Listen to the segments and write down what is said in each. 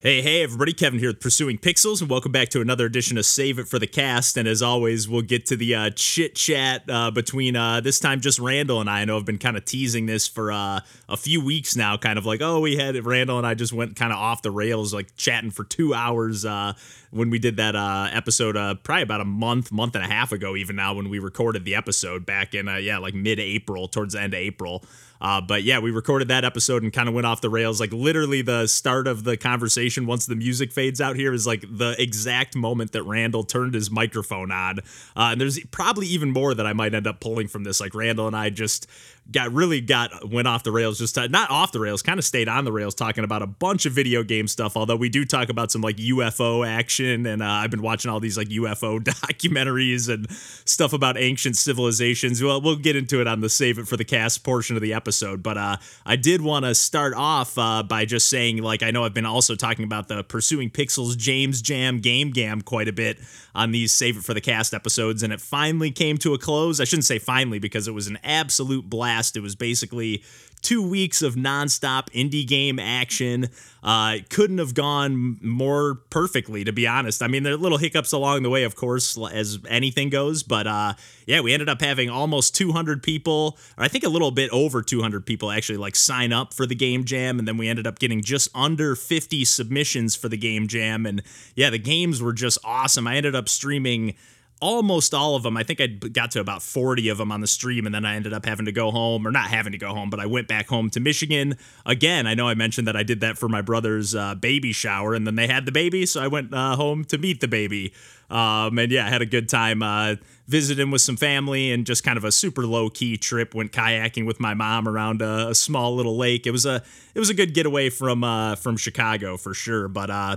Hey, hey, everybody. Kevin here with Pursuing Pixels, and welcome back to another edition of Save It for the Cast. And as always, we'll get to the uh, chit chat uh, between uh, this time just Randall and I. I know I've been kind of teasing this for uh, a few weeks now, kind of like, oh, we had Randall and I just went kind of off the rails, like chatting for two hours uh, when we did that uh, episode, probably about a month, month and a half ago, even now, when we recorded the episode back in, yeah, like mid April, towards the end of April. Uh, but yeah, we recorded that episode and kind of went off the rails. Like literally, the start of the conversation once the music fades out here is like the exact moment that Randall turned his microphone on. Uh, and there's probably even more that I might end up pulling from this. Like Randall and I just got really got went off the rails just to, not off the rails kind of stayed on the rails talking about a bunch of video game stuff although we do talk about some like ufo action and uh, i've been watching all these like ufo documentaries and stuff about ancient civilizations. Well we'll get into it on the save it for the cast portion of the episode but uh, i did want to start off uh, by just saying like i know i've been also talking about the pursuing pixels james jam game gam quite a bit on these save it for the cast episodes and it finally came to a close. I shouldn't say finally because it was an absolute blast it was basically two weeks of nonstop indie game action. Uh, couldn't have gone more perfectly, to be honest. I mean, there are little hiccups along the way, of course, as anything goes. But uh, yeah, we ended up having almost 200 people, or I think a little bit over 200 people actually like sign up for the game jam. And then we ended up getting just under 50 submissions for the game jam. And yeah, the games were just awesome. I ended up streaming almost all of them. I think I got to about 40 of them on the stream, and then I ended up having to go home, or not having to go home, but I went back home to Michigan again. I know I mentioned that I did that for my brother's uh, baby shower, and then they had the baby, so I went uh, home to meet the baby. Um, and yeah, I had a good time uh, visiting with some family and just kind of a super low key trip. Went kayaking with my mom around a, a small little lake. It was a it was a good getaway from uh, from Chicago for sure. But uh,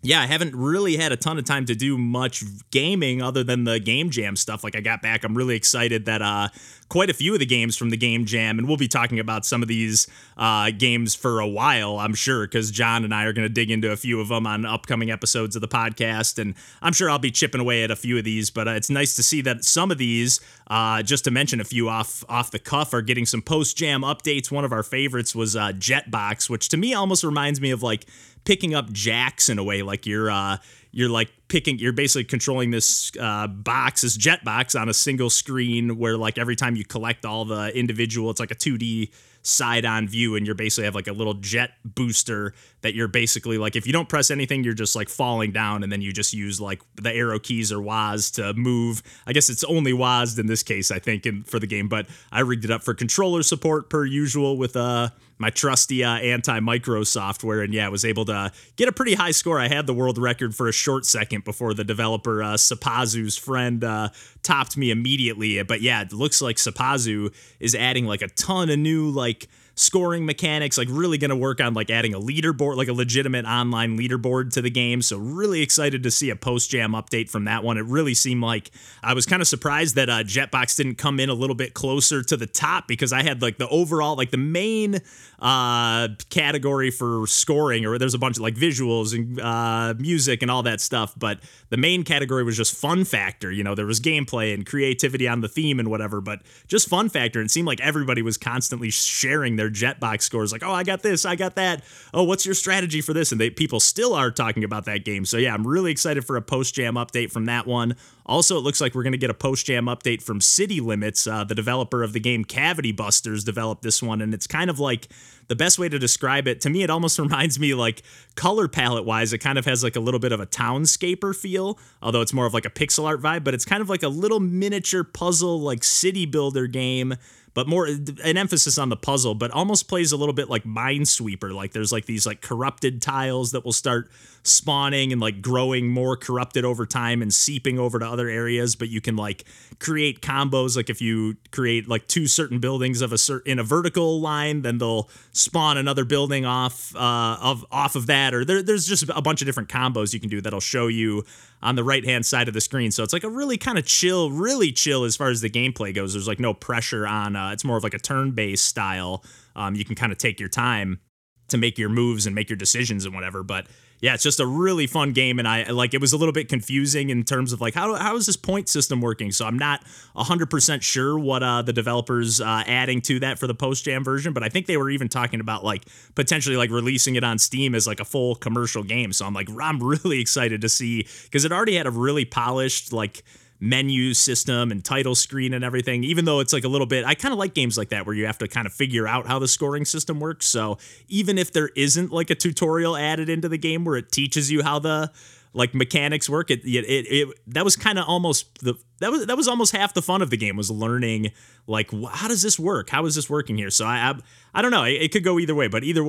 yeah, I haven't really had a ton of time to do much gaming other than the game jam stuff. Like I got back, I'm really excited that uh, quite a few of the games from the game jam, and we'll be talking about some of these uh, games for a while, I'm sure, because John and I are going to dig into a few of them on upcoming episodes of the podcast, and I'm sure I'll be chipping away at a few of these. But uh, it's nice to see that some of these, uh, just to mention a few off off the cuff, are getting some post jam updates. One of our favorites was uh, Jetbox, which to me almost reminds me of like picking up jacks in a way like you're uh you're like picking you're basically controlling this uh, box this jet box on a single screen where like every time you collect all the individual it's like a 2d side on view and you're basically have like a little jet booster that you're basically like if you don't press anything you're just like falling down and then you just use like the arrow keys or WAS to move. I guess it's only WAS in this case I think in, for the game, but I rigged it up for controller support per usual with uh my trusty uh, AntiMicro software and yeah was able to get a pretty high score. I had the world record for a short second before the developer uh, sapazu's friend uh, topped me immediately. But yeah it looks like sapazu is adding like a ton of new like scoring mechanics, like really going to work on like adding a leaderboard, like a legitimate online leaderboard to the game. So really excited to see a post jam update from that one. It really seemed like I was kind of surprised that uh, Jetbox didn't come in a little bit closer to the top because I had like the overall, like the main uh, category for scoring, or there's a bunch of like visuals and uh, music and all that stuff. But the main category was just fun factor. You know, there was gameplay and creativity on the theme and whatever, but just fun factor. And it seemed like everybody was constantly sharing their Jetbox scores, like, oh, I got this, I got that. Oh, what's your strategy for this? And they people still are talking about that game. So yeah, I'm really excited for a post jam update from that one. Also, it looks like we're going to get a post jam update from City Limits, uh, the developer of the game Cavity Busters developed this one, and it's kind of like the best way to describe it to me it almost reminds me like color palette wise it kind of has like a little bit of a townscaper feel although it's more of like a pixel art vibe but it's kind of like a little miniature puzzle like city builder game but more an emphasis on the puzzle, but almost plays a little bit like Minesweeper. Like there's like these like corrupted tiles that will start spawning and like growing more corrupted over time and seeping over to other areas but you can like create combos like if you create like two certain buildings of a certain in a vertical line then they'll spawn another building off uh, of off of that or there, there's just a bunch of different combos you can do that'll show you on the right hand side of the screen so it's like a really kind of chill really chill as far as the gameplay goes there's like no pressure on uh, it's more of like a turn based style um, you can kind of take your time to make your moves and make your decisions and whatever. But yeah, it's just a really fun game, and I like it was a little bit confusing in terms of like how how is this point system working? So I'm not hundred percent sure what uh, the developers uh, adding to that for the post jam version, but I think they were even talking about like potentially like releasing it on Steam as like a full commercial game. So I'm like I'm really excited to see because it already had a really polished like menu system and title screen and everything even though it's like a little bit i kind of like games like that where you have to kind of figure out how the scoring system works. So even if there isn't like a tutorial added into the game where it teaches you how the like mechanics work it it, it, it that was kind of almost the that was that was almost half the fun of the game was learning like how does this work? How is this working here? So i i, I don't know it, it, could go either way but either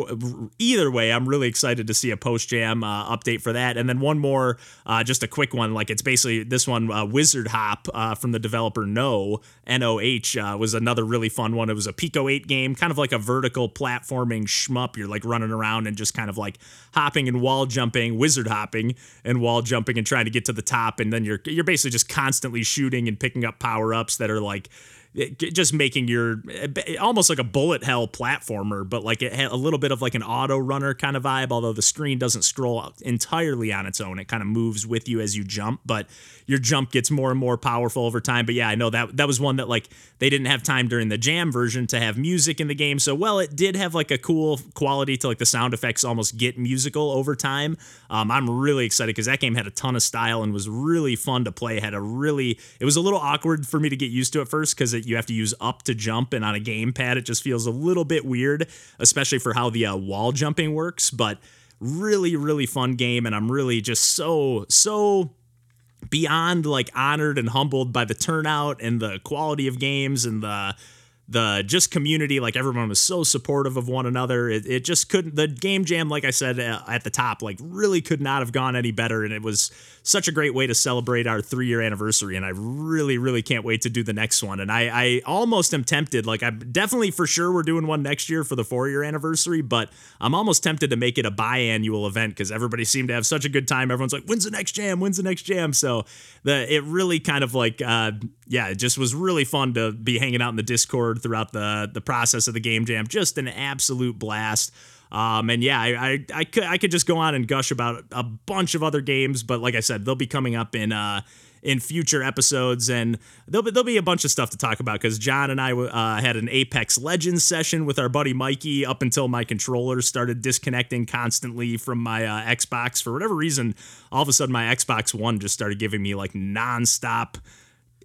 either way i'm really excited to see a post jam uh, update for that. And then one more uh, just a quick one like it's basically this one uh, wizard hop uh, from the developer no noh uh, was another really fun one. It was a pico 8 game kind of like a vertical platforming shmup. You're like running around and just kind of like hopping and wall jumping wizard hopping and wall jumping and trying to get to the top and then you're you're basically just constantly shooting and picking up power ups that are like eh, just making your eh, eh, almost like a bullet hell platformer, but like it had a little bit of like an auto runner kind of vibe. Although the screen doesn't scroll entirely on its own, it kind of moves with you as you jump, but your jump gets more and more powerful over time. But yeah, I know that that was one that like they didn't have time during the jam version to have music in the game. So well, it did have like a cool quality to like the sound effects almost get musical over time. Um, I'm really excited because that game had a ton of style and was really fun to play. Had a really it was a little awkward for me to get used to at first because you have to use up to jump, and on a gamepad, it just feels a little bit weird, especially for how the uh, wall jumping works. But really, really fun game, and I'm really just so, so beyond like honored and humbled by the turnout and the quality of games and the the just community like everyone was so supportive of one another. It, it just couldn't the game jam like i said uh, at the top like really could not have gone any better. And it was such a great way to celebrate our three year anniversary. And i really really can't wait to do the next one. And i i almost am tempted like i'm definitely for sure we're doing one next year for the four year anniversary but i'm almost tempted to make it a biannual event because everybody seemed to have such a good time. Everyone's like when's the next jam? When's the next jam? So the it really kind of like uh yeah it just was really fun to be hanging out in the discord throughout the the process of the game jam. Just an absolute blast. Um, and yeah, I, I, I could I could just go on and gush about a bunch of other games, but like I said, they'll be coming up in uh, in future episodes, and there'll be, there'll be a bunch of stuff to talk about because John and I uh, had an Apex Legends session with our buddy Mikey up until my controller started disconnecting constantly from my uh, Xbox for whatever reason. All of a sudden, my Xbox One just started giving me like nonstop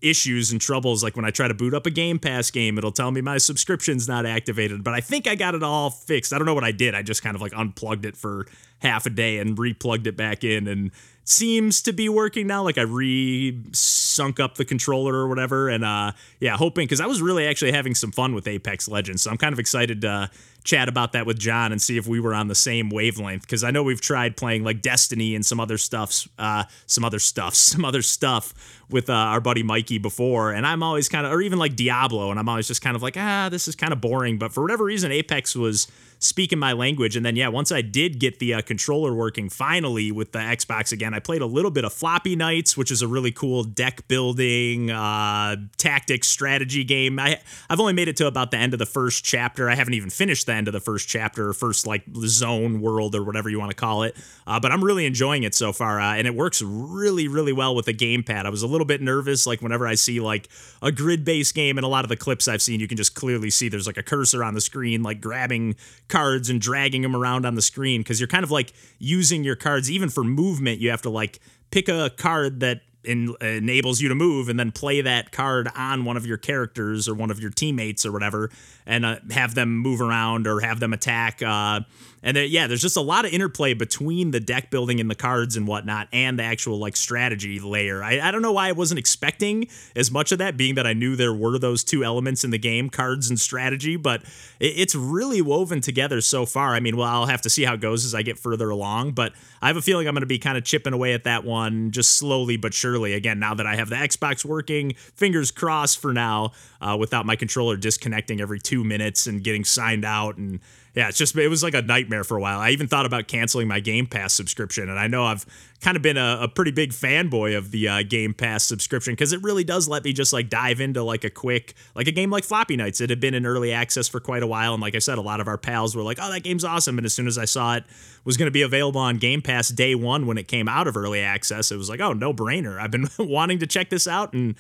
issues and troubles like when I try to boot up a Game Pass game, it'll tell me my subscription's not activated. But I think I got it all fixed. I don't know what I did. I just kind of like unplugged it for half a day and replugged it back in and seems to be working now. Like I re sunk up the controller or whatever. And uh yeah, hoping because I was really actually having some fun with Apex Legends. So I'm kind of excited to chat about that with John and see if we were on the same wavelength. Because I know we've tried playing like Destiny and some other stuffs, uh, some other stuff, some other stuff with uh, our buddy Mikey before, and I'm always kind of, or even like Diablo, and I'm always just kind of like, ah, this is kind of boring. But for whatever reason, Apex was speaking my language. And then, yeah, once I did get the uh, controller working finally with the Xbox again, I played a little bit of Floppy Knights, which is a really cool deck building, uh, tactics strategy game. I, I've only made it to about the end of the first chapter. I haven't even finished the end of the first chapter, first like zone world or whatever you want to call it. Uh, but I'm really enjoying it so far. Uh, and it works really, really well with the gamepad. I was a little bit nervous, like whenever I see like a grid based game, and a lot of the clips I've seen, you can just clearly see there's like a cursor on the screen, like grabbing cards and dragging them around on the screen because you're kind of like using your cards even for movement you have to like pick a card that en- enables you to move and then play that card on one of your characters or one of your teammates or whatever and uh, have them move around or have them attack uh, and there, yeah, there's just a lot of interplay between the deck building and the cards and whatnot, and the actual like strategy layer. I, I don't know why I wasn't expecting as much of that, being that I knew there were those two elements in the game, cards and strategy. But it, it's really woven together so far. I mean, well, I'll have to see how it goes as I get further along, but I have a feeling I'm going to be kind of chipping away at that one just slowly but surely. Again, now that I have the Xbox working, fingers crossed for now, uh, without my controller disconnecting every two minutes and getting signed out and yeah, it's just it was like a nightmare for a while. I even thought about canceling my Game Pass subscription, and I know I've kind of been a, a pretty big fanboy of the uh, Game Pass subscription because it really does let me just like dive into like a quick like a game like Floppy Knights. It had been in early access for quite a while, and like I said, a lot of our pals were like, "Oh, that game's awesome!" And as soon as I saw it was going to be available on Game Pass day one when it came out of early access, it was like, "Oh, no brainer!" I've been wanting to check this out and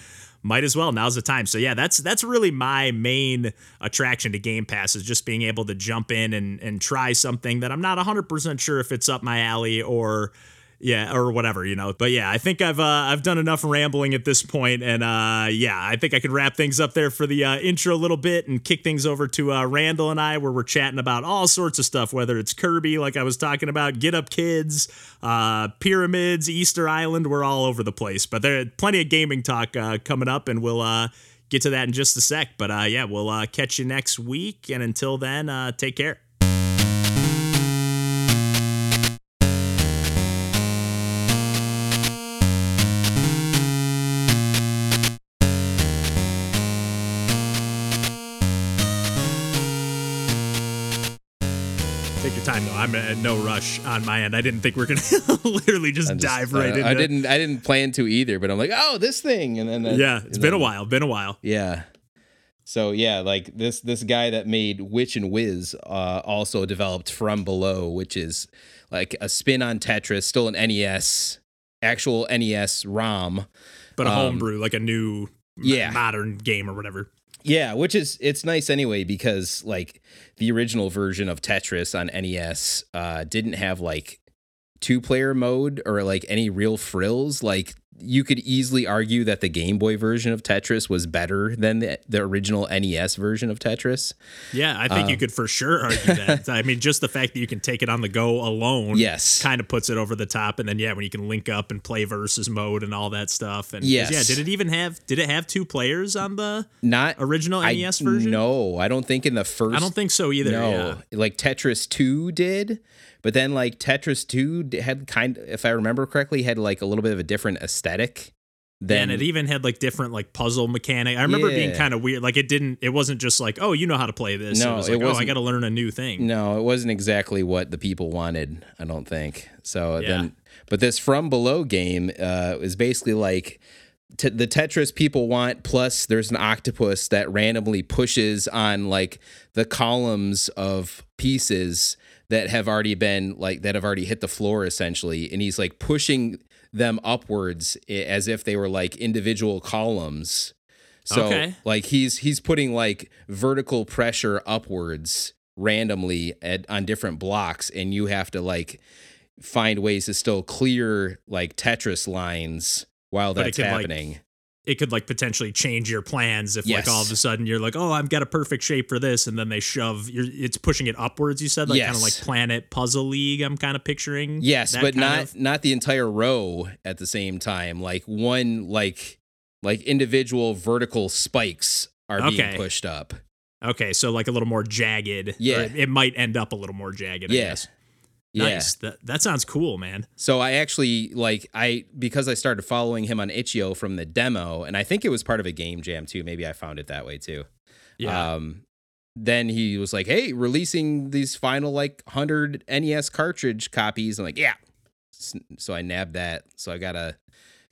might as well now's the time so yeah that's that's really my main attraction to game pass is just being able to jump in and and try something that i'm not 100% sure if it's up my alley or yeah, or whatever, you know. But yeah, I think I've uh, I've done enough rambling at this point, and uh, yeah, I think I could wrap things up there for the uh, intro a little bit and kick things over to uh, Randall and I, where we're chatting about all sorts of stuff, whether it's Kirby, like I was talking about, Get Up Kids, uh, pyramids, Easter Island, we're all over the place. But there's plenty of gaming talk uh, coming up, and we'll uh, get to that in just a sec. But yeah, we'll uh, catch you next week, and until then, uh, take care. Take your time though. I'm at no rush on my end. I didn't think we are gonna literally just, just- dive right into. I didn't. I didn't plan to either, but I'm like, oh, this thing, and then Yeah, it's been a while. Been a while. Yeah. So yeah, like this this guy that made Witch n' Wiz uh, also developed From Below, which is like a spin on Tetris, still an NES, actual NES ROM. But a Um, homebrew, like a new, yeah. modern game or whatever. Yeah, which is it's nice anyway because like the original version of Tetris on NES uh, didn't have like two player mode or like any real frills. Like you could easily argue that the Game Boy version of Tetris was better than the, the original NES version of Tetris. Yeah, I think you Um, could for sure argue that. I mean, just the fact that you can take it on the go alone, Yes. kind of puts it over the top. And then yeah, when you can link up and play versus mode and all that stuff. And Yes. yeah, did it even have? Did it have two players on the Not original I- NES version? No, I don't think in the first. I don't think so either. No, Yeah. like Tetris 2 did, but then like Tetris 2 had kind if I remember correctly, had like a little bit of a different aesthetic than and it even had like different like puzzle mechanic. I remember it being kind of weird. Like it didn't. It wasn't just like, oh, you know how to play this. No, it was it like, oh, I got to learn a new thing. No, it wasn't exactly what the people wanted, I don't think. So Yeah. then but this from below game uh is basically like t- the Tetris people want plus there's an octopus that randomly pushes on like the columns of pieces that have already been like that have already hit the floor essentially and he's like pushing them upwards eh, as if they were like individual columns. So Okay. like he's he's putting like vertical pressure upwards randomly at on different blocks and you have to like find ways to still clear like Tetris lines while that's like, happening. It could like potentially change your plans if like all of a sudden you're like, oh, I've got a perfect shape for this, and then they shove. You're, it's pushing it upwards. You said like kind of like Planet Puzzle League. I'm kind of picturing. yes, but not of- not the entire row at the same time. Like one like like individual vertical spikes are Okay. being pushed up. Okay, so like a little more jagged. Yeah. it, it might end up a little more jagged. I Yeah. Yeah. Nice. That that sounds cool, man. So I actually like I because I started following him on Itch.io from the demo, and I think it was part of a game jam too. Maybe I found it that way too. Yeah. Um, then he was like, "Hey, releasing these final like hundred NES cartridge copies." I'm like, "Yeah." So I nabbed that. So I got a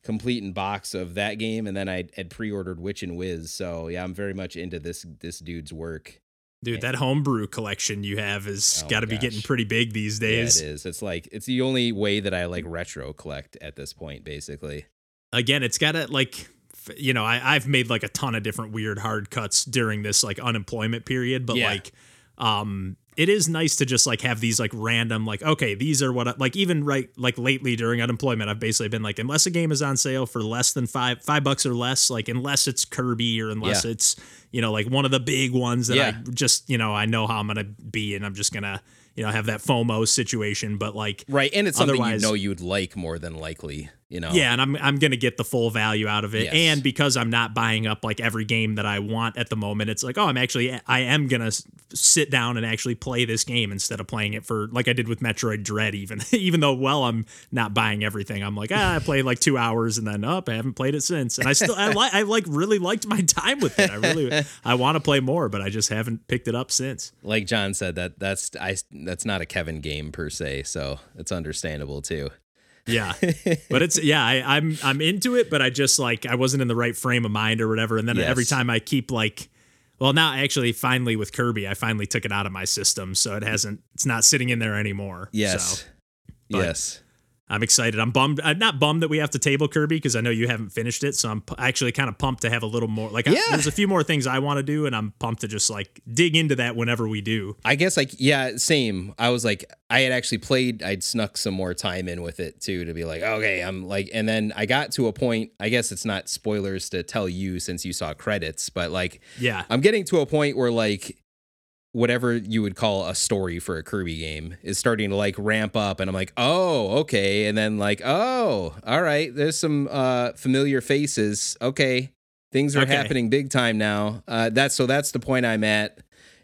complete in box of that game, and then I had pre-ordered Witch n' Wiz. So yeah, I'm very much into this this dude's work. Dude, that homebrew collection you have has Oh got to be getting pretty big these days. Yeah, it is. It's like it's the only way that I like retro collect at this point, basically. again, it's got to like, you know, I, I've made like a ton of different weird hard cuts during this like unemployment period, but Yeah. like, um, it is nice to just like have these like random like okay these are what I, like even right like lately during unemployment I've basically been like unless a game is on sale for less than five five bucks or less like unless it's Kirby or unless Yeah. it's you know like one of the big ones that Yeah. I just you know I know how I'm gonna be and I'm just gonna you know have that FOMO situation but like Right, and it's something you know you'd like more than likely. You know. Yeah, and I'm I'm gonna get the full value out of it, Yes. and because I'm not buying up like every game that I want at the moment, it's like oh, I'm actually I am gonna sit down and actually play this game instead of playing it for like I did with Metroid Dread. Even even though well, I'm not buying everything. I'm like ah, I played like two hours and then up, I haven't played it since, and I still I like I like really liked my time with it. I really I want to play more, but I just haven't picked it up since. Like John said, that that's I that's not a Kevin game per se, so it's understandable too. Yeah, but it's yeah, I, I'm I'm into it, but I just like I wasn't in the right frame of mind or whatever. And then Yes. every time I keep like, well, now actually finally with Kirby, I finally took it out of my system, so it hasn't. It's not sitting in there anymore. Yes. So yes. I'm excited. I'm bummed. I'm not bummed that we have to table Kirby because I know you haven't finished it. So I'm p- actually kind of pumped to have a little more. Like, I- there's a few more things I want to do, and I'm pumped to just like dig into that whenever we do. I guess like yeah, same. I was like I had actually played I'd snuck some more time in with it too to be like, okay, I'm like and then I got to a point, I guess it's not spoilers to tell you since you saw credits, but like Yeah. I'm getting to a point where like whatever you would call a story for a Kirby game is starting to like ramp up and I'm like, "Oh, okay." And then like, "Oh, all right, there's some uh familiar faces. Okay. Things are Okay. happening big time now." Uh that's so that's the point I'm at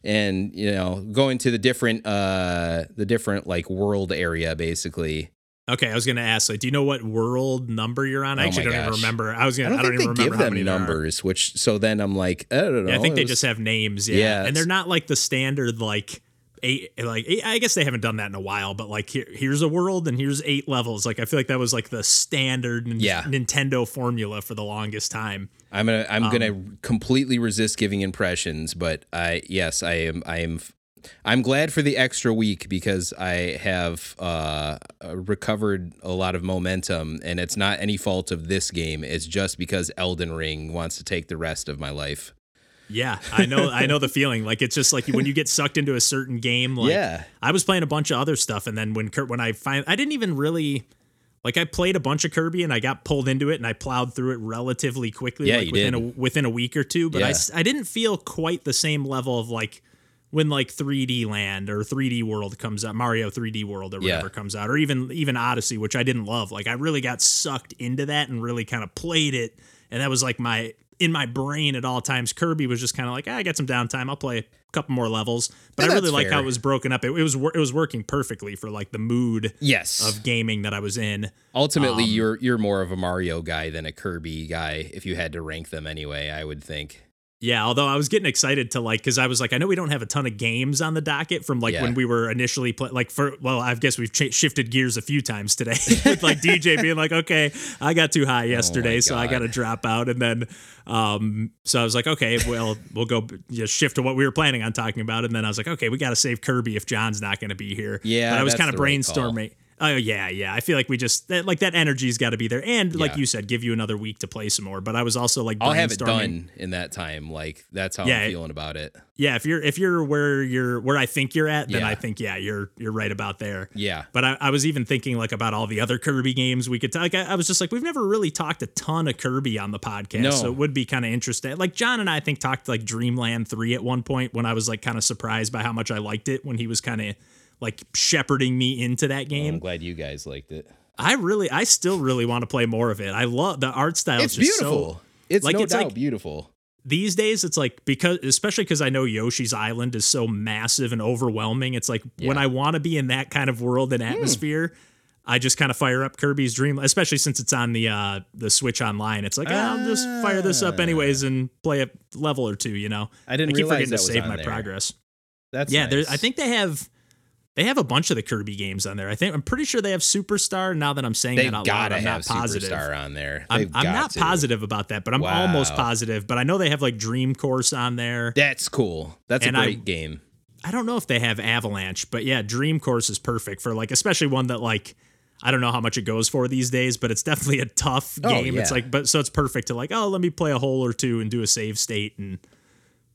and you know, going to the different uh the different like world area basically. Okay. I was gonna ask, like, do you know what world number you're on? I Oh actually don't even remember. I was gonna. don't, I don't, even remember give how them many numbers, which so then I'm like, I don't know. Yeah, I think they just have names. Yeah. Yeah, and they're not like the standard like. Eight, like eight, I guess they haven't done that in a while, but like here, here's a world and here's eight levels. Like I feel like that was like the standard nin- Yeah. Nintendo formula for the longest time. I'm gonna I'm Um, gonna completely resist giving impressions, but I yes I am I am I'm glad for the extra week because I have uh, recovered a lot of momentum, and it's not any fault of this game. It's just because Elden Ring wants to take the rest of my life. Yeah, I know. I know the feeling. Like it's just like when you get sucked into a certain game. Like, Yeah. I was playing a bunch of other stuff, and then when Kurt, when I find, I didn't even really. Like I played a bunch of Kirby and I got pulled into it and I plowed through it relatively quickly, Yeah, like within did. a within a week or two. But Yeah. I I didn't feel quite the same level of like when like 3D Land or 3D World comes out, Mario 3D World or Yeah. whatever comes out, or even even Odyssey, which I didn't love. Like I really got sucked into that and really kind of played it, and that was like my in my brain at all times. Kirby was just kind of like, ah, I got some downtime, I'll play a couple more levels. But Yeah, I really like how it was broken up. It, it was it was working perfectly for like the mood Yes. of gaming that I was in. Ultimately, um, you're you're more of a Mario guy than a Kirby guy. If you had to rank them anyway, I would think. Yeah, although I was getting excited to like because I was like, I know we don't have a ton of games on the docket from like Yeah. when we were initially play like for well, I guess we've ch- shifted gears a few times today with like DJ being like, okay, I got too high yesterday, so I got to drop out, and then um, so I was like, okay, well, we'll go just shift to what we were planning on talking about, and then I was like, okay, we got to save Kirby if John's not going to be here. Yeah, but I was kind of the right brainstorming. Oh yeah, yeah. I feel like we just that, like that energy's got to be there, and like Yeah. you said, give you another week to play some more. But I was also like, I'll have it done in that time. Like that's how Yeah, I'm feeling about it. yeah, if you're if you're where you're where I think you're at, then Yeah. I think yeah, you're you're right about there. Yeah. But I, I was even thinking like about all the other Kirby games we could talk. I, I was just like, we've never really talked a ton of Kirby on the podcast, No. so it would be kind of interesting. Like John and I, I think talked like Dreamland three at one point when I was like kind of surprised by how much I liked it when he was kind of like shepherding me into that game. I'm glad you guys liked it. I really, I still really want to play more of it. I love the art style. It's is just so- beautiful. it's like, no it's doubt like- beautiful. these days it's like because especially because i know yoshi's island is so massive and overwhelming it's like when i want to be in that kind of world and atmosphere i just kind of fire up kirby's dream especially since it's on the uh the switch online it's like i'll just fire this up anyways and play a level or two you know I didn't i keep forgetting to save my there. progress That's yeah nice. i think they have they have a bunch of the kirby games on there i think i'm pretty sure they have superstar now that i'm saying they've that out loud i'm not positive Superstar on there. I'm, They've I'm got not to. positive about that, but I'm almost positive. But I know they have like Dream Course on there. That's cool. That's And a I- great game. I don't know if they have Avalanche, but yeah, Dream Course is perfect for like, especially one that like, I don't know how much it goes for these days, but it's definitely a tough Oh, game. It's like, but so it's perfect to like, oh, let me play a hole or two and do a save state and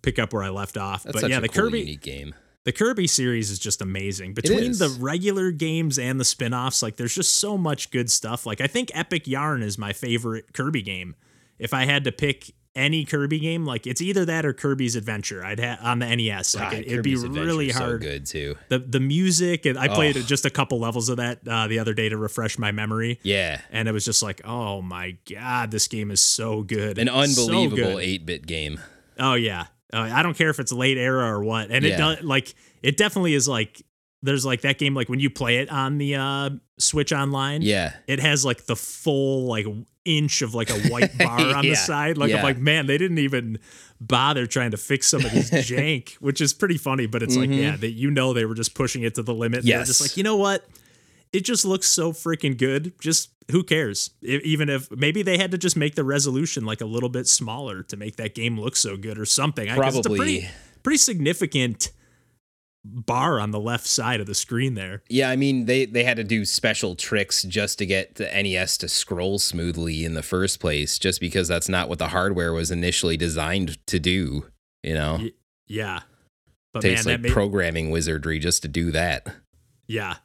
pick up where I left off. That's but yeah, a the cool, Kirby, game. The Kirby series is just amazing. Between the regular games and the spin-offs, like there's just so much good stuff. Like I think Epic Yarn is my favorite Kirby game. If I had to pick any Kirby game, like it's either that or Kirby's Adventure. I'd have on the NES. Like Ah, it, would be really is so hard. good too. The the music, and I played Oh. just a couple levels of that uh, the other day to refresh my memory. Yeah, And it was just like, oh my god, this game is so good. an unbelievable good. eight-bit game. Oh yeah, uh, I don't care if it's late era or what, and it does like it definitely is like there's like that game like when you play it on the uh, Switch Online, Yeah, it has like the full like inch of like a white bar on Yeah. the side. Like I'm like, man, they didn't even bother trying to fix some of this jank, which is pretty funny. But it's like, yeah, that you know they were just pushing it to the limit. They're just Mm-hmm. Like, you know what? It just looks so freaking good. Just who cares? Even if maybe they had to just make the resolution like a little bit smaller to make that game look so good or something. I- It's a pretty, Probably. pretty significant bar on the left side of the screen there. Yeah, I mean they they had to do special tricks just to get the NES to scroll smoothly in the first place, just because that's not what the hardware was initially designed to do. You know, Y- Yeah. But takes man, like that made, programming wizardry just to do that. yeah.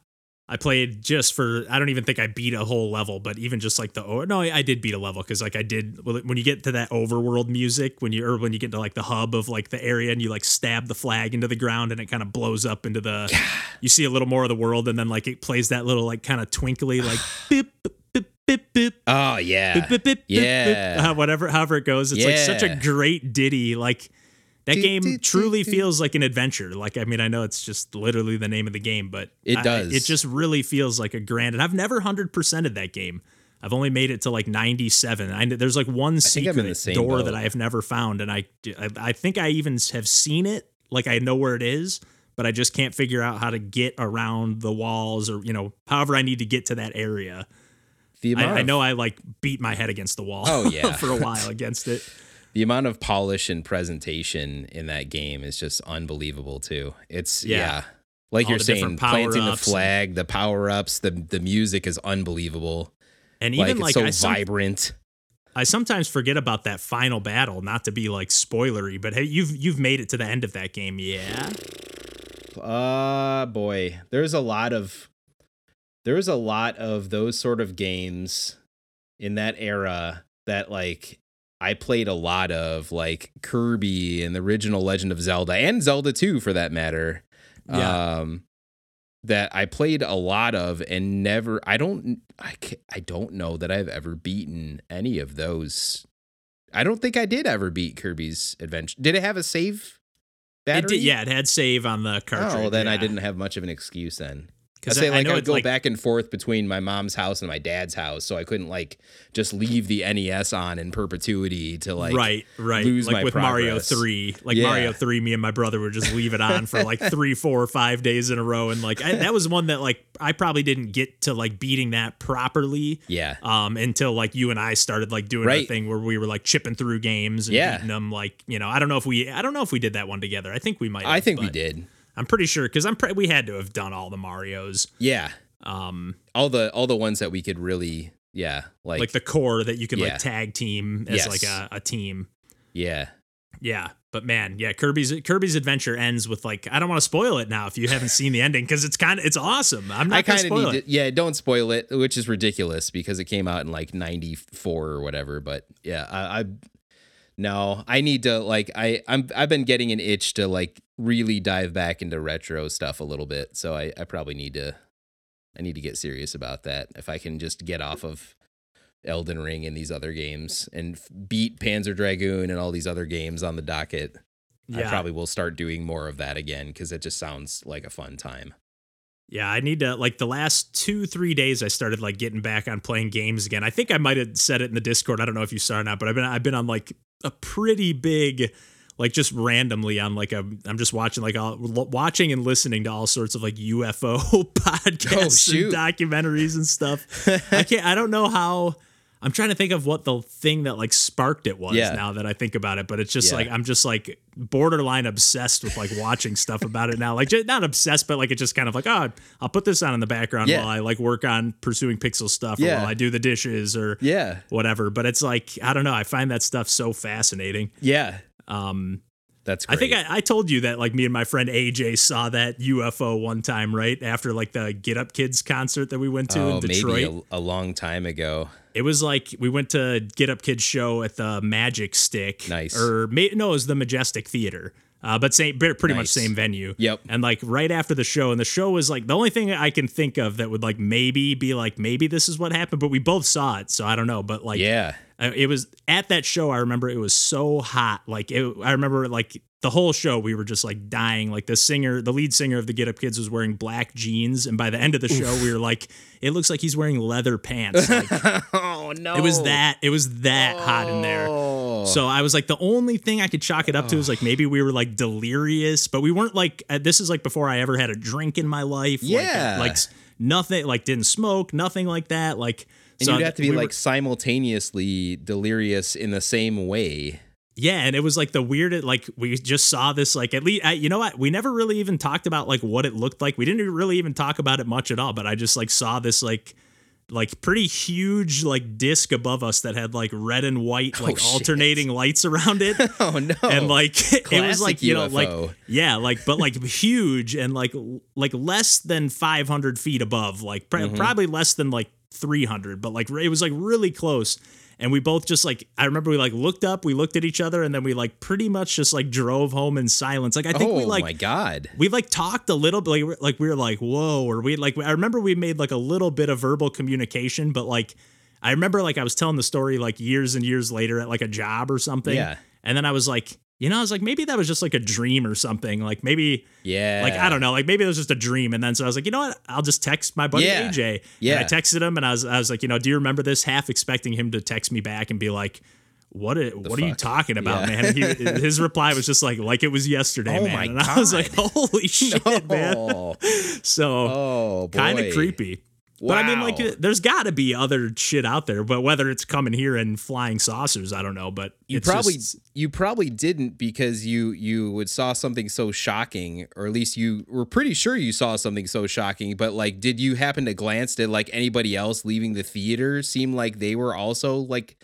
I played just for I don't even think I beat a whole level, but even just like the oh no, I did beat a level because like I did when you get to that overworld music when you or when you get to like the hub of like the area and you like stab the flag into the ground and it kind of blows up into the you see a little more of the world and then like it plays that little like kind of twinkly like beep beep beep beep Oh yeah, Beep, beep, beep, beep, Yeah. Uh, whatever, however it goes. It's like such a great ditty. Like that game do, do, truly feels like an adventure. Like I mean, I know it's just literally the name of the game, but It I- does. it just really feels like a grand. And I've never hundred percented that game. I've only made it to like ninety seven. I there's like one think the secret door boat. that I have never found, and I, I I think I even have seen it. Like I know where it is. But I just can't figure out how to get around the walls, or you know, however I need to get to that area. the I, I know I like beat my head against the wall. Oh, yeah. for a while against it. The amount of polish and presentation in that game is just unbelievable too. It's Yeah. yeah. Like All you're saying, planting the flag, the power ups, the the music is unbelievable. And like even it's like, so I, some- vibrant. I sometimes forget about that final battle, not to be like spoilery, but hey, you've you've made it to the end of that game, yeah. Uh boy, there's a lot of there's a lot of those sort of games in that era that like I played a lot of like Kirby and the original Legend of Zelda and Zelda 2 for that matter. Yeah. Um that I played a lot of and never I don't I I don't know that I've ever beaten any of those. I don't think I did ever beat Kirby's Adventure. Did it have a save It did, yeah, it had save on the cartridge. Oh, then I didn't have much of an excuse then. I 'Cause say I- I like know I'd go like- back and forth between my mom's house and my dad's house, so I couldn't like just leave the NES on in perpetuity to like right, right. lose like with Mario 3. Like Yeah. Mario 3, me and my brother would just leave it on for like three, four, or five days in a row. And like I, that was one that like I probably didn't get to like beating that properly. yeah. um, until like you and I started like doing a Right. thing where we were like chipping through games and Yeah. beating them. Like you know, I don't know if we, I don't know if we did that one together. I think we might. I have, think we did. I'm pretty sure because I'm pre- we had to have done all the Mario's, Yeah. um, All the all the ones that we could really yeah, like, like, the core that you could Yeah. like tag team as Yes. like a, a team. yeah. Yeah, but man, yeah, Kirby's Kirby's Adventure ends with like I don't want to spoil it now if you haven't seen the ending because it's kind of it's awesome. I'm not I kind of need it. to yeah, don't spoil it, which is ridiculous because it came out in like 94 or whatever, but yeah, I, I no, I need to like I I'm I've been getting an itch to like really dive back into retro stuff a little bit, so I I probably need to I need to get serious about that. If I can just get off of Elden Ring and these other games and f- beat Panzer Dragoon and all these other games on the docket, I probably will start doing more of that again because it just sounds like a fun time. Yeah, I need to like the last two, three days I started like getting back on playing games again. I think I might have said it in the Discord. I don't know if you saw or not, but I've been I've been on like a pretty big like just randomly on like a I'm just watching like all watching and listening to all sorts of like UFO podcasts oh, and documentaries and stuff. I can't I don't know how I'm trying to think of what the thing that like sparked it was Yeah. now that I think about it, but it's just Yeah. like I'm just like borderline obsessed with like watching stuff about it now. Like just, not obsessed, but like it's just kind of like oh I'll put this on in the background Yeah. while I like work on pursuing pixel stuff or while I do the dishes or Yeah. whatever. But it's like I don't know. I find that stuff so fascinating. Yeah. Um, That's I think I, I told you that like me and my friend AJ saw that UFO one time, right after like the Get Up Kids concert that we went to oh, in Detroit. maybe a, a long time ago. It was like we went to Get Up Kids show at the Magic Stick. Nice. Or no, it was the Majestic Theater. Uh, but same, pretty much same venue. Yep. And like right after the show, and the show was like the only thing I can think of that would like maybe be like maybe this is what happened, but we both saw it, so I don't know. But like, Yeah. it was at that show. I remember it was so hot. Like it, I remember like the whole show we were just like dying. Like the singer, the lead singer of the Get Up Kids was wearing black jeans, and by the end of the show, we were like, it looks like he's wearing leather pants. Like, oh no. it was that. It was that hot in there. Oh. So I was like, the only thing I could chalk it up to is like maybe we were like delirious, but we weren't like. Uh, this is like before I ever had a drink in my life. Yeah. Like, s- nothing like didn't smoke, nothing like that. Like And so you'd have to be we were- like simultaneously delirious in the same way. Yeah, and it was like the weird like we just saw this like at least you know what we never really even talked about like what it looked like. We didn't really even talk about it much at all, but I just like saw this like like pretty huge like disc above us that had like red and white like Oh, alternating lights around it. Oh no. and like it was like you know like yeah like but like huge and like like less than 500 feet above like pr- Mm-hmm. probably less than like 300 but like it was like really close and we both just like i remember we like looked up we looked at each other and then we like pretty much just like drove home in silence like i think oh we like my god. we like talked a little bit like, like we were like whoa or we like i remember we made like a little bit of verbal communication but like i remember like i was telling the story like years and years later at like a job or something Yeah. and then i was like you know i was like maybe that was just like a dream or something like maybe Yeah. like i don't know like maybe it was just a dream and then so i was like you know what i'll just text my buddy Yeah. aj Yeah. and i texted him and i was i was like you know do you remember this half expecting him to text me back and be like what it, what are you talking about, Yeah. man? He, his reply was just like, like it was yesterday, Oh man. and I was like, holy shit, man. Oh, So oh kind of creepy. But I mean, like, there's got to be other shit out there. But whether it's coming here and flying saucers, I don't know. But You probably just- you probably didn't because you you would saw something so shocking, or at least you were pretty sure you saw something so shocking. But like, did you happen to glance? Did like anybody else leaving the theater seem like they were also like?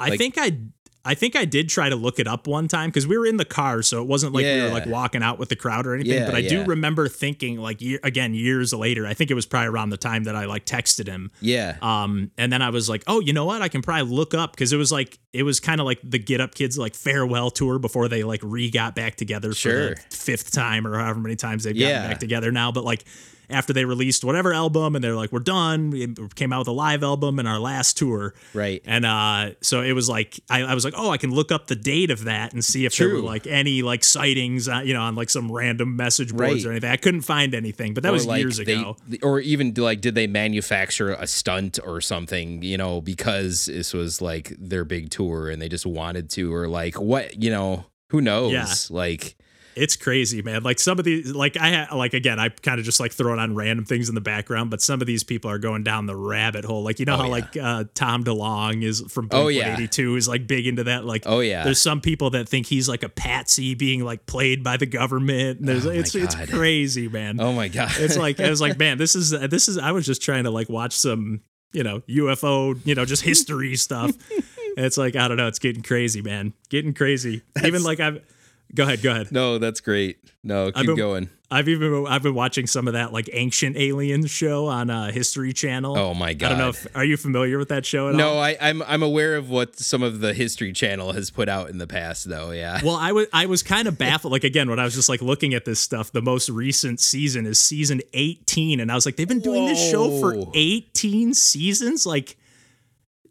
I like- think I. I think I did try to look it up one time because we were in the car, so it wasn't like we were like walking out with the crowd or anything. Yeah, but I do remember thinking, like, ye- again, years later, I think it was probably around the time that I like texted him. Yeah. Um, and then I was like, oh, you know what? I can probably look up because it was like it was kind of like the Get Up Kids like farewell tour before they like re got back together Sure. for the fifth time or however many times they've Yeah. gotten back together now. But like after they released whatever album and they're like, we're done. We came out with a live album and our last tour. Right. And uh, so it was like I, I was like, oh, I can look up the date of that and see if there were like any like sightings, uh, you know, on like some random message boards Right. or anything. I couldn't find anything, but that Or, was like, years they- ago. or even like, did they manufacture a stunt or something? You know, because this was like their big tour and they just wanted to, or like what? You know, who knows? Yeah. Like, It's crazy, man. Like some of these, like I like again, I kind of just like throwing on random things in the background, but some of these people are going down the rabbit hole. Like you know Oh, how yeah. like uh, Tom DeLonge is from Oh, yeah. Eighty Two is like big into that. Like Oh, yeah. there's some people that think he's like a patsy being like played by the government. And there's Oh, it's it's crazy, man. oh my god, It's like I was like, man, this is this is. I was just trying to like watch some you know UFO, you know, just history stuff. And it's like I don't know, it's getting crazy, man, getting crazy. Even like I've. Go ahead, go ahead. no, that's great. No, keep been- going. I've even I've been watching some of that like ancient aliens show on uh, History Channel. Oh my god. I don't know if are you familiar with that show at No, all? I, I'm I'm aware of what some of the History Channel has put out in the past, though. Yeah. Well, I was I was kind of baffled. Like again, when I was just like looking at this stuff, the most recent season is season 18, and I was like, they've been doing this show for 18 seasons. Like,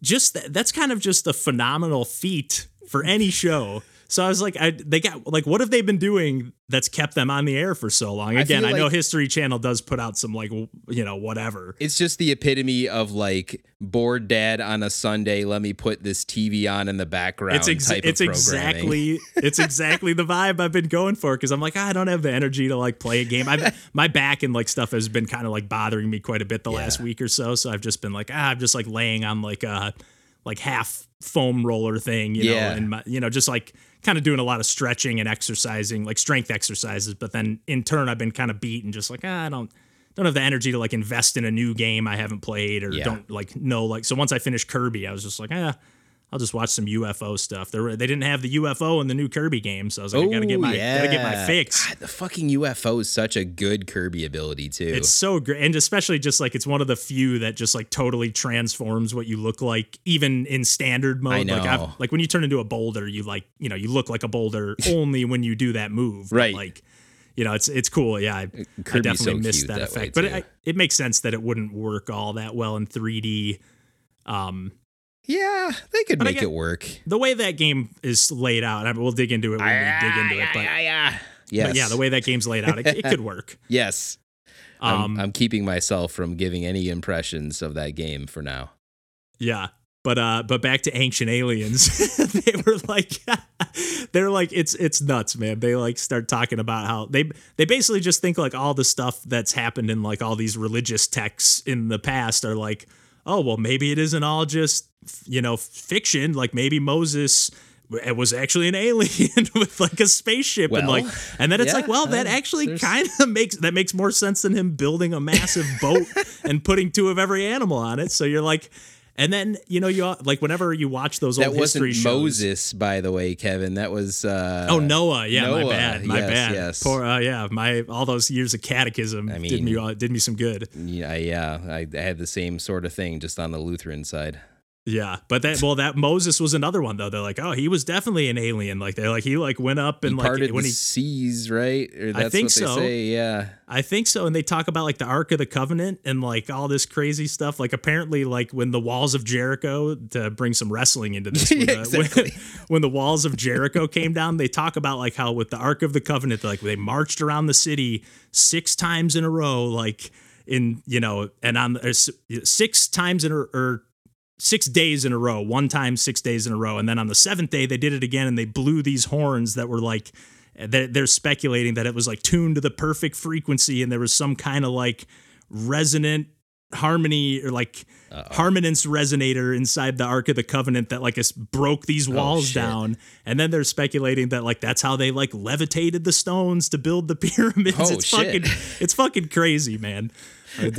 just th- that's kind of just a phenomenal feat for any show. So I was like, I they got like, what have they been doing that's kept them on the air for so long? I Again, feel I, know History Channel does put out some like you know whatever. It's just the epitome of like bored dad on a Sunday. Let me put this TV on in the background. it's ex- it's exactly it's exactly the vibe I've been going for because I'm like "Ah, I don't have the energy to like play a game. I my back and like stuff has been kind of like bothering me quite a bit the last week or so. So I've just been like ah, I'm just like laying on like a like half foam roller thing, you Yeah. know, and my, you know just like kind of doing a lot of stretching and exercising, like strength exercises. But then in turn, I've been kind of beat and just like ah, I don't don't have the energy to like invest in a new game I haven't played or Yeah. don't like know like so once I finished Kirby I was just like ah I'll just watch some UFO stuff. There, they didn't have the UFO in the new Kirby game, so I was like, I gotta get my, gotta get my fix. God, the fucking UFO is such a good Kirby ability too. It's so great, and especially just like it's one of the few that just like totally transforms what you look like, even in standard mode. Like, I've, like when you turn into a boulder, you like, you know, you look like a boulder only when you do that move. But, Right. like, you know, it's it's cool. Yeah, I, I definitely so missed that, that effect, but it, it makes sense that it wouldn't work all that well in 3D. Um, yeah, they could But make it work. the way that game is laid out, I mean, we'll dig into it when we dig into it, but. Yes. But yeah, the way that game's laid out, it, it could work. yes. Um, I'm, I'm keeping myself from giving any impressions of that game for now. yeah. But uh, but back to ancient aliens, they were like, they're like, it's it's nuts, man. They like start talking about how they they basically just think like all the stuff that's happened in like all these religious texts in the past are like, oh well, maybe it isn't all just you know fiction. Like maybe Moses it was actually an alien with like a spaceship and like and then it's yeah, like well that uh, actually kind of makes that makes more sense than him building a massive boat and putting two of every animal on it so you're like and then you know you like whenever you watch those That old wasn't history shows Moses, by the way, Kevin. That was uh, Oh Noah, yeah, my bad, my yes, bad. yes. Poor, uh, yeah, my all those years of catechism did mean- me uh, did me some good. Yeah, yeah. I, I had the same sort of thing, just on the Lutheran side. Yeah, but that well, that Moses was another one though. They're like, oh, he was definitely an alien. Like they're like he like went up and He like when the he seas, right? Or that's think what they so. say. Yeah. I think so. And they talk about like the Ark of the Covenant and like all this crazy stuff. Like apparently, like when the walls of Jericho, to bring some wrestling into this, when, uh, the, exactly. when, when the walls of Jericho came down, they talk about like how with the Ark of the Covenant, like they marched around the city six times in a row, like in, you know, and on uh, six times in a, or six days in a row, one time, six days in a row. And then on the seventh day, they did it again and they blew these horns that were like, they're, they're speculating that it was like tuned to the perfect frequency and there was some kind of like resonant harmony or like harmonance resonator inside the Ark of the Covenant that like broke these oh, walls shit. down. And then they're speculating that like that's how they like levitated the stones to build the pyramids. Oh, it's shit. fucking it's fucking crazy, man.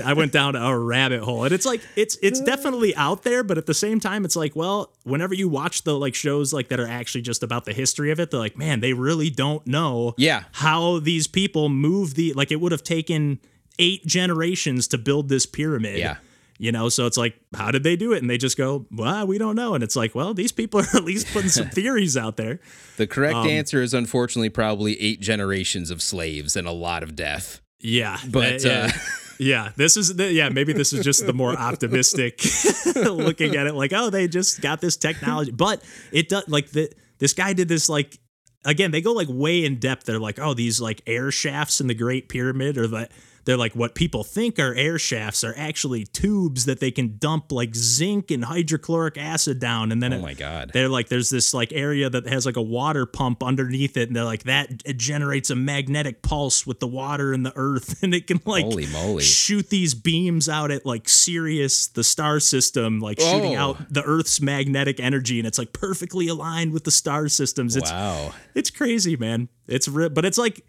I- went down a rabbit hole, and it's like it's it's definitely out there, but at the same time, it's like, well, whenever you watch the like shows like that are actually just about the history of it, they're like, man, they really don't know, Yeah. how these people move the like. It would have taken eight generations to build this pyramid, Yeah. You know, so it's like, how did they do it? And they just go, well, we don't know. And it's like, well, these people are at least putting some theories out there. The correct Um, answer is unfortunately probably eight generations of slaves and a lot of death. Yeah, But, uh, uh, yeah, this is the, yeah, maybe this is just the more optimistic looking at it. Like, oh, they just got this technology, but it does like the this guy did this like again. They go like way in depth. They're like, oh, these like air shafts in the Great Pyramid, or the they're like what people think are air shafts are actually tubes that they can dump like zinc and hydrochloric acid down, and then Oh it- my God. they're like there's this like area that has like a water pump underneath it and they're like that it generates a magnetic pulse with the water and the earth and it can like Holy moly. shoot these beams out at like Sirius the star system like shooting Oh. out the earth's magnetic energy and it's like perfectly aligned with the star systems it's Wow. it's crazy man it's but it's like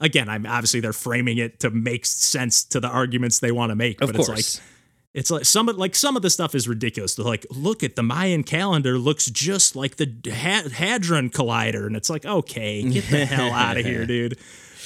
again i'm obviously they're framing it to make sense to the arguments they want to make Of but course. it's like it's like some of like some of the stuff is ridiculous. They're like, look at the Mayan calendar looks just like the ha- Hadron Collider, and it's like, okay, get the hell out of here, dude.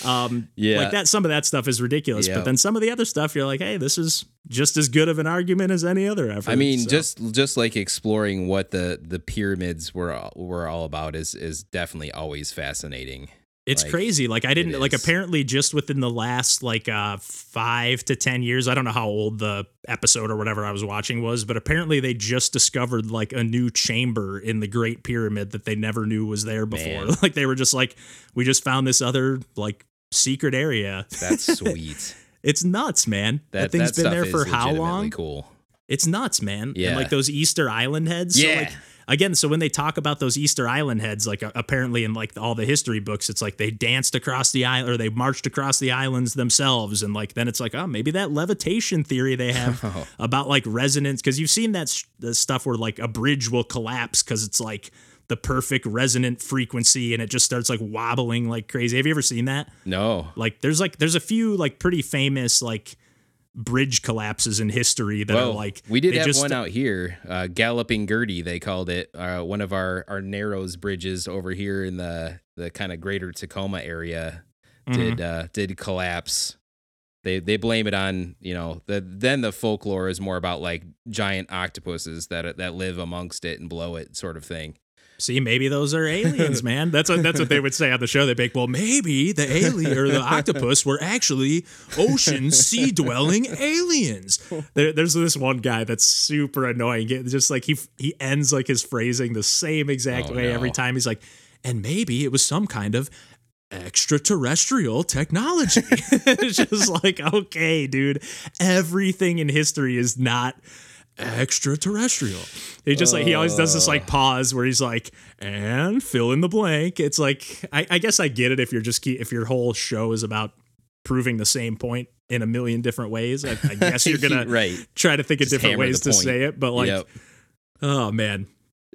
Um, Yeah. like that. Some of that stuff is ridiculous, Yeah. but then some of the other stuff, you're like, hey, this is just as good of an argument as any other effort. I mean, So, just just like exploring what the the pyramids were all- were all about is is definitely always fascinating. It's like, crazy. Like I didn't like apparently just within the last like uh five to ten years. I don't know how old the episode or whatever I was watching was, but apparently they just discovered like a new chamber in the Great Pyramid that they never knew was there before. Man. Like they were just like, we just found this other like secret area. That's sweet. It's nuts, man. That, that thing's that been there for how long? Cool. It's nuts, man. Yeah. And like those Easter Island heads. So Yeah. like again, so when they talk about those Easter Island heads, like uh, apparently in like all the history books, it's like they danced across the island or they marched across the islands themselves. And like then it's like, oh, maybe that levitation theory they have Oh. about like resonance. Cause you've seen that, stuff where like a bridge will collapse because it's like the perfect resonant frequency and it just starts like wobbling like crazy. Have you ever seen that? No. Like there's like there's a few like pretty famous like bridge collapses in history that Well, are like we did have just- one out here, uh, Galloping Gertie, they called it. Uh, one of our our Narrows bridges over here in the the kind of greater Tacoma area did uh, did collapse. They they blame it on you know the then the folklore is more about like giant octopuses that that live amongst it and blow it sort of thing. See, maybe those are aliens, man. That's what that's what they would say on the show. They'd be like, well, maybe the alien or the octopus were actually ocean sea dwelling aliens. There, there's this one guy that's super annoying. It- Just like he he ends like his phrasing the same exact Oh, way every time. He's like, and maybe it was some kind of extraterrestrial technology. it's just like, okay, dude, everything in history is not extraterrestrial. He just like he always does this like pause where he's like, and fill in the blank. It's like I, I guess I get it if you're just key, if your whole show is about proving the same point in a million different ways. I, I guess you're gonna right. try to think of Just different ways to say it, but like, Yep. oh man,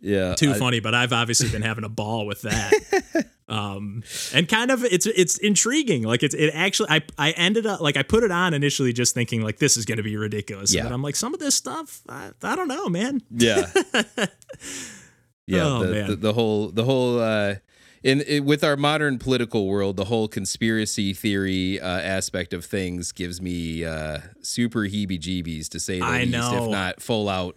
Yeah. too I- funny. But I've obviously been having a ball with that. um, and kind of it's it's intriguing. Like it's it actually I I ended up like I put it on initially just thinking like this is gonna be ridiculous. Yeah. Then I'm like some of this stuff I, I don't know, man. Yeah. yeah. Oh, the, man. The, the whole the whole uh in, with our modern political world, the whole conspiracy theory uh, aspect of things gives me uh, super heebie-jeebies to say the I least, know. if not full out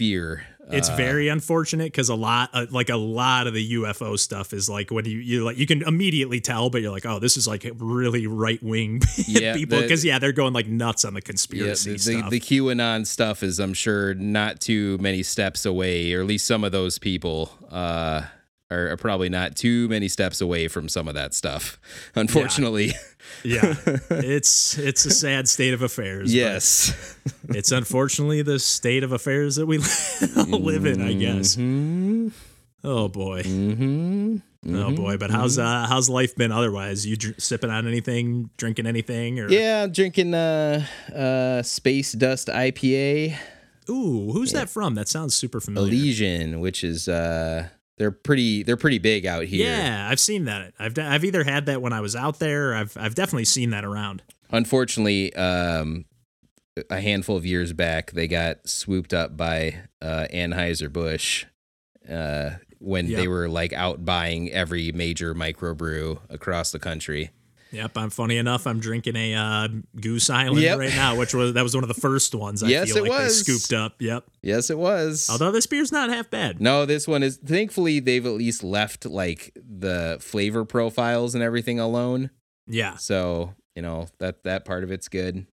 fear. It's Uh, very unfortunate because a lot, uh, like a lot of the UFO stuff is like when you you like you can immediately tell, but you're like, oh, this is like really right wing Yeah, people the- because yeah, they're going like nuts on the yeah, conspiracy the, the, stuff. the QAnon stuff is, I'm sure, not too many steps away, or at least some of those people uh, are, are probably not too many steps away from some of that stuff. Unfortunately, yeah, it's it's a sad state of affairs. yes. it's unfortunately the state of affairs that we live in. I guess. Mm-hmm. Oh boy. Mm-hmm. Oh boy. But how's uh how's life been otherwise? You dr- sipping on anything? Drinking anything? Or Yeah, drinking uh uh Space Dust IPA ooh, who's that from? That sounds super familiar. Elysian, which is uh they're pretty they're pretty big out here. Yeah, I've seen that. I've I've either had that when I was out there. Or I've I've definitely seen that around. Unfortunately, um a handful of years back they got swooped up by uh Anheuser-Busch uh when Yep. they were like out buying every major microbrew across the country. Yep, I'm funny enough. I'm drinking a uh, Goose Island Yep. right now, which was that was one of the first ones. I Yes, feel it like was. they scooped up. Yep. Yes, it was. Although this beer's not half bad. No, this one is thankfully they've at least left like the flavor profiles and everything alone. Yeah. So, you know, that that part of it's good.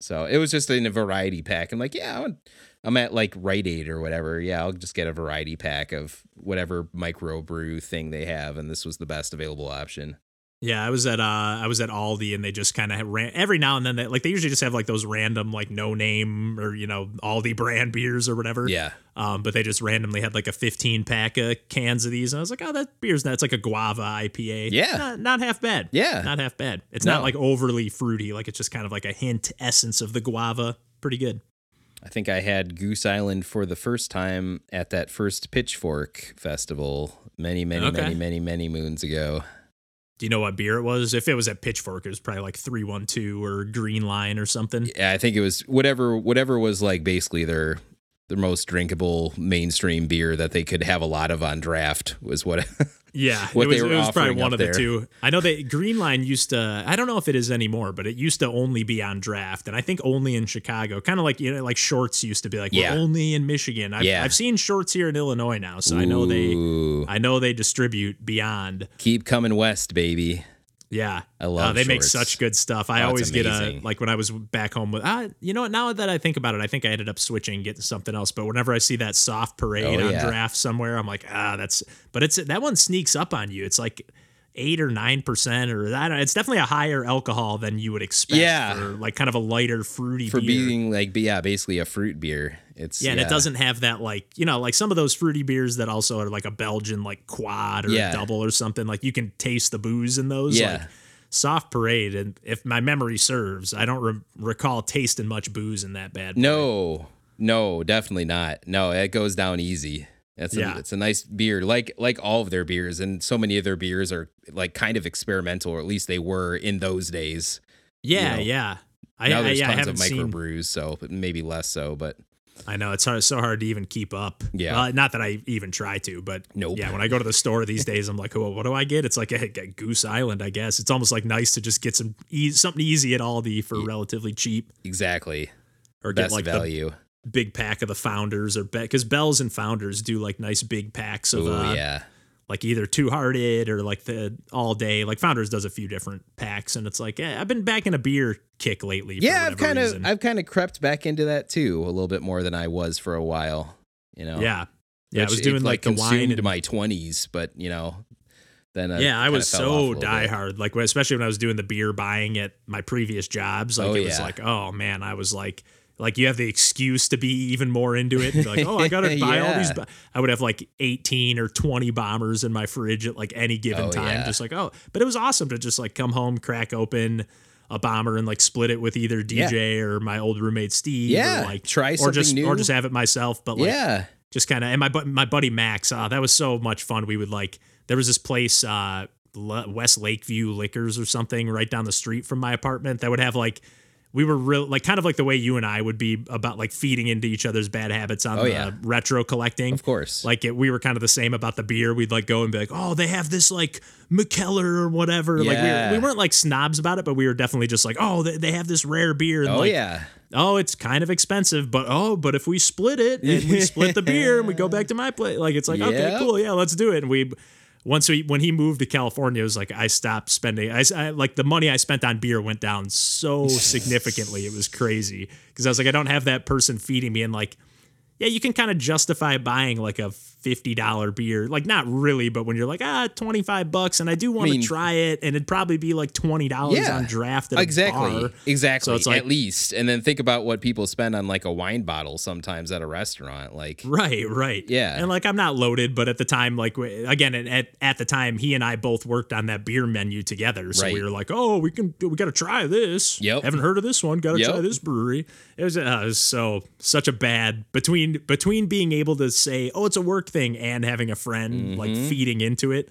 So it was just in a variety pack. I'm like, yeah, I'm, I'm at like Rite Aid or whatever. Yeah, I'll just get a variety pack of whatever microbrew thing they have, and this was the best available option. Yeah, I was at uh I was at Aldi and they just kind of ran every now and then they like they usually just have like those random like no name or you know Aldi brand beers or whatever. Yeah, Um, but they just randomly had like a 15 pack of cans of these and I was like, oh, that beer's not. It's like a guava IPA. Yeah. not, not half bad. Yeah. not half bad. It's No. not like overly fruity. Like it's just kind of like a hint essence of the guava. Pretty good. I think I had Goose Island for the first time at that first Pitchfork festival many, many, Okay. many, many, many moons ago. Do you know what beer it was? If it was at Pitchfork, it was probably like 312 or Green Line or something. Yeah, I think it was whatever whatever was like basically their their most drinkable mainstream beer that they could have a lot of on draft was what Yeah, what it was, they were it was probably one of the two. I know that Green Line used to. I don't know if it is anymore, but it used to only be on draft, and I think only in Chicago. Kind of like you know, like shorts used to be like Yeah. we're only in Michigan. I've, Yeah. I've seen shorts here in Illinois now, so I know they. I know they distribute beyond. keep coming west, baby. Yeah, I love Uh, they make such good stuff. I Oh, always get a like when I was back home with. Ah, you know what? Now that I think about it, I think I ended up switching, getting something else. But whenever I see that soft parade Oh, on yeah. draft somewhere, I'm like, ah, that's. But it's that one sneaks up on you. It's like eight or nine percent, or I don't. It's definitely a higher alcohol than you would expect. Yeah. for like kind of a lighter fruity For beer. being like yeah, basically a fruit beer. It's yeah, and it doesn't have that like you know like some of those fruity beers that also are like a Belgian like quad or Yeah. double or something. Like you can taste the booze in those. Yeah. Like, soft parade, and if my memory serves, I don't re- recall tasting much booze in that bad. boy. No, no, definitely not. No, it goes down easy. It's a, Yeah. it's a nice beer, like like all of their beers, and so many of their beers are like kind of experimental, or at least they were in those days. Yeah, know, yeah. I, now I, there's yeah, I tons haven't of seen. microbrews, so maybe less so. But I know it's hard, so hard to even keep up. Yeah. Well, not that I even try to, but Nope. yeah, when I go to the store these days, I'm like, oh, what do I get? It's like a, a Goose Island, I guess. It's almost like nice to just get some e- something easy at Aldi for relatively cheap, exactly, or get best like the value. big pack of the Founders, or because Bells and Founders do like nice big packs of Oh uh, yeah, like either Two Hearted or like the All Day. Like Founders does a few different packs, and it's like, yeah, I've been back in a beer kick lately. yeah. I've kind of. I've kind of crept back into that too a little bit more than I was for a while. You know, yeah, yeah. I Which was it, doing like, the wine and my twenties, but you know, then I yeah, I was fell off a so diehard. Like, especially when I was doing the beer buying at my previous jobs. Like, Oh, it was yeah. like, oh man, I was like like you have the excuse to be even more into it. And be like, oh, I gotta buy all these. Bo-" I would have like 18 or 20 bombers in my fridge at like any given Oh, time. yeah. Just like, oh, but it was awesome to just like come home, crack open a bomber and like split it with either DJ or my old roommate Steve. Yeah, or like try or something just or just have it myself. But like yeah. just kind of and my my buddy Max, uh, that was so much fun. We would like there was this place, uh, West Lakeview Liquors or something, right down the street from my apartment that would have like. We were real, like kind of like the way you and I would be about like feeding into each other's bad habits on Oh, the yeah. retro collecting. Of course. Like it, we were kind of the same about the beer. We'd like go and be like, oh, they have this like Mikkeller or whatever. Like we, were, we weren't like snobs about it, but we were definitely just like, oh, they, they have this rare beer. And oh like, yeah. oh, it's kind of expensive, but oh, but if we split it and we split the beer and we go back to my place, like it's like okay, cool, yeah, let's do it. And we once we when he moved to California, it was like I stopped spending. I, I like the money I spent on beer went down so significantly. It was crazy because I was like, I don't have that person feeding me and like. Yeah, you can kind of justify buying like a fifty dollar beer, like not really, but when you're like ah twenty five bucks, and I do want to mean- try it, and it'd probably be like twenty dollars Yeah. on draft at a Exactly. bar. Exactly. So it's like- at least. And then think about what people spend on like a wine bottle sometimes at a restaurant. Like Right, right. Yeah. And like I'm not loaded, but at the time, like again, at at the time, he and I both worked on that beer menu together. So Right. we were like, oh, we can, we got to try this. Yep. Haven't heard of this one. Got to Yep. try this brewery. It was, uh, it was so such a bad between between being able to say, oh, it's a work thing, and having a friend like Mm-hmm. feeding into it.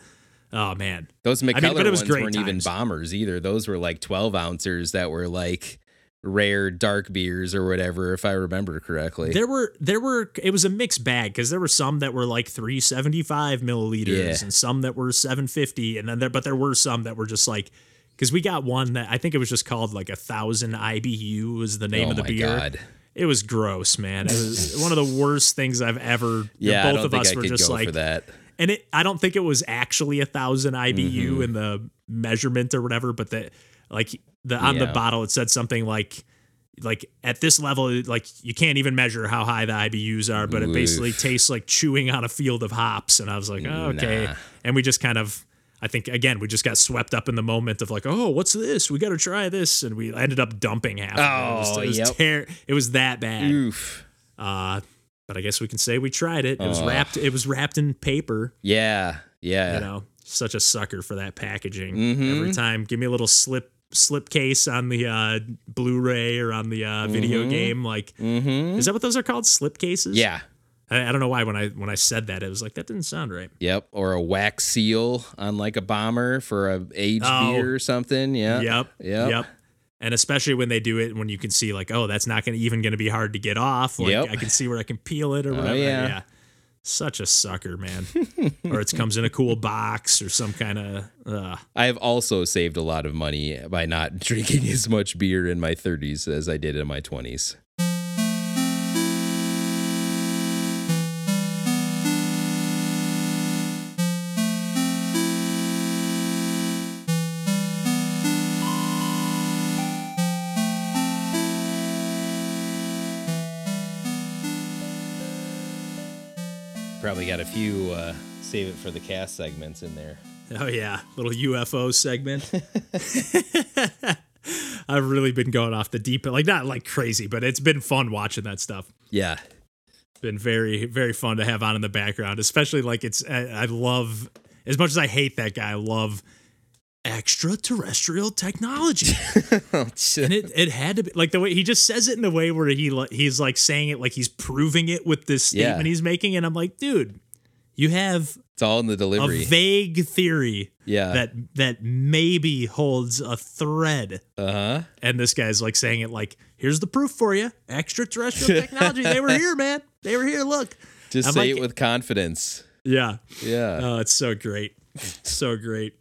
Oh man. those Mikkeller but it was ones great weren't even bombers either. Those were like 12 ouncers that were like rare dark beers or whatever, if I remember correctly. There were there were it was a mixed bag because there were some that were like 375 milliliters Yeah. and some that were 750 and then there but there were some that were just like because we got one that I think it was just called like a thousand IBU was the name oh of the my beer. God. It was gross, man. It was one of the worst things I've ever. Yeah, both I don't of think us I were could just go like for that. and it I don't think it was actually a thousand IBU Mm-hmm. in the measurement or whatever, but the like the on the bottle it said something like like at this level like you can't even measure how high the IBUs are, but it basically tastes like chewing on a field of hops. And I was like, oh, okay. Nah. And we just kind of I think again we just got swept up in the moment of like, oh, what's this? We got to try this, and we ended up dumping half. of it. It was, Oh, it was, yep. ter- it was that bad. Oof. Uh, but I guess we can say we tried it. It was Oh. wrapped. It was wrapped in paper Yeah. Yeah. you know such a sucker for that packaging Mhm. every time give me a little slip slip case on the uh blu-ray or on the uh video game like Mm-hmm. is that what those are called slip cases Yeah. I, I don't know why when i when i said that it was like that didn't sound right Yep. Or a wax seal on like a bomber for a aged Oh. beer or something. Yeah. yep Yep. yep and especially when they do it when you can see like oh that's not gonna even gonna be hard to get off like Yep. i can see where i can peel it or whatever yeah. such a sucker man or it comes in a cool box or some kind of uh I have also saved a lot of money by not drinking as much beer in my 30s as I did in my 20s. Got a few uh, save it for the cast segments in there. Oh yeah, little UFO segment. I've really been going off the deep end, like not like crazy, but it's been fun watching that stuff. Yeah. Been very very fun to have on in the background, especially like it's. I, I love as much as I hate that guy. I love extraterrestrial technology, and it it had to be like the way he just says it in a way where he he's like saying it like he's proving it with this Yeah. statement he's making, and I'm like, dude, you have It's all in the delivery. a vague theory yeah. that that maybe holds a thread uh huh. and this guy's like saying it like here's the proof for you extraterrestrial technology they were here man they were here look Just I'm say like- it with confidence. yeah Yeah. oh it's so great so great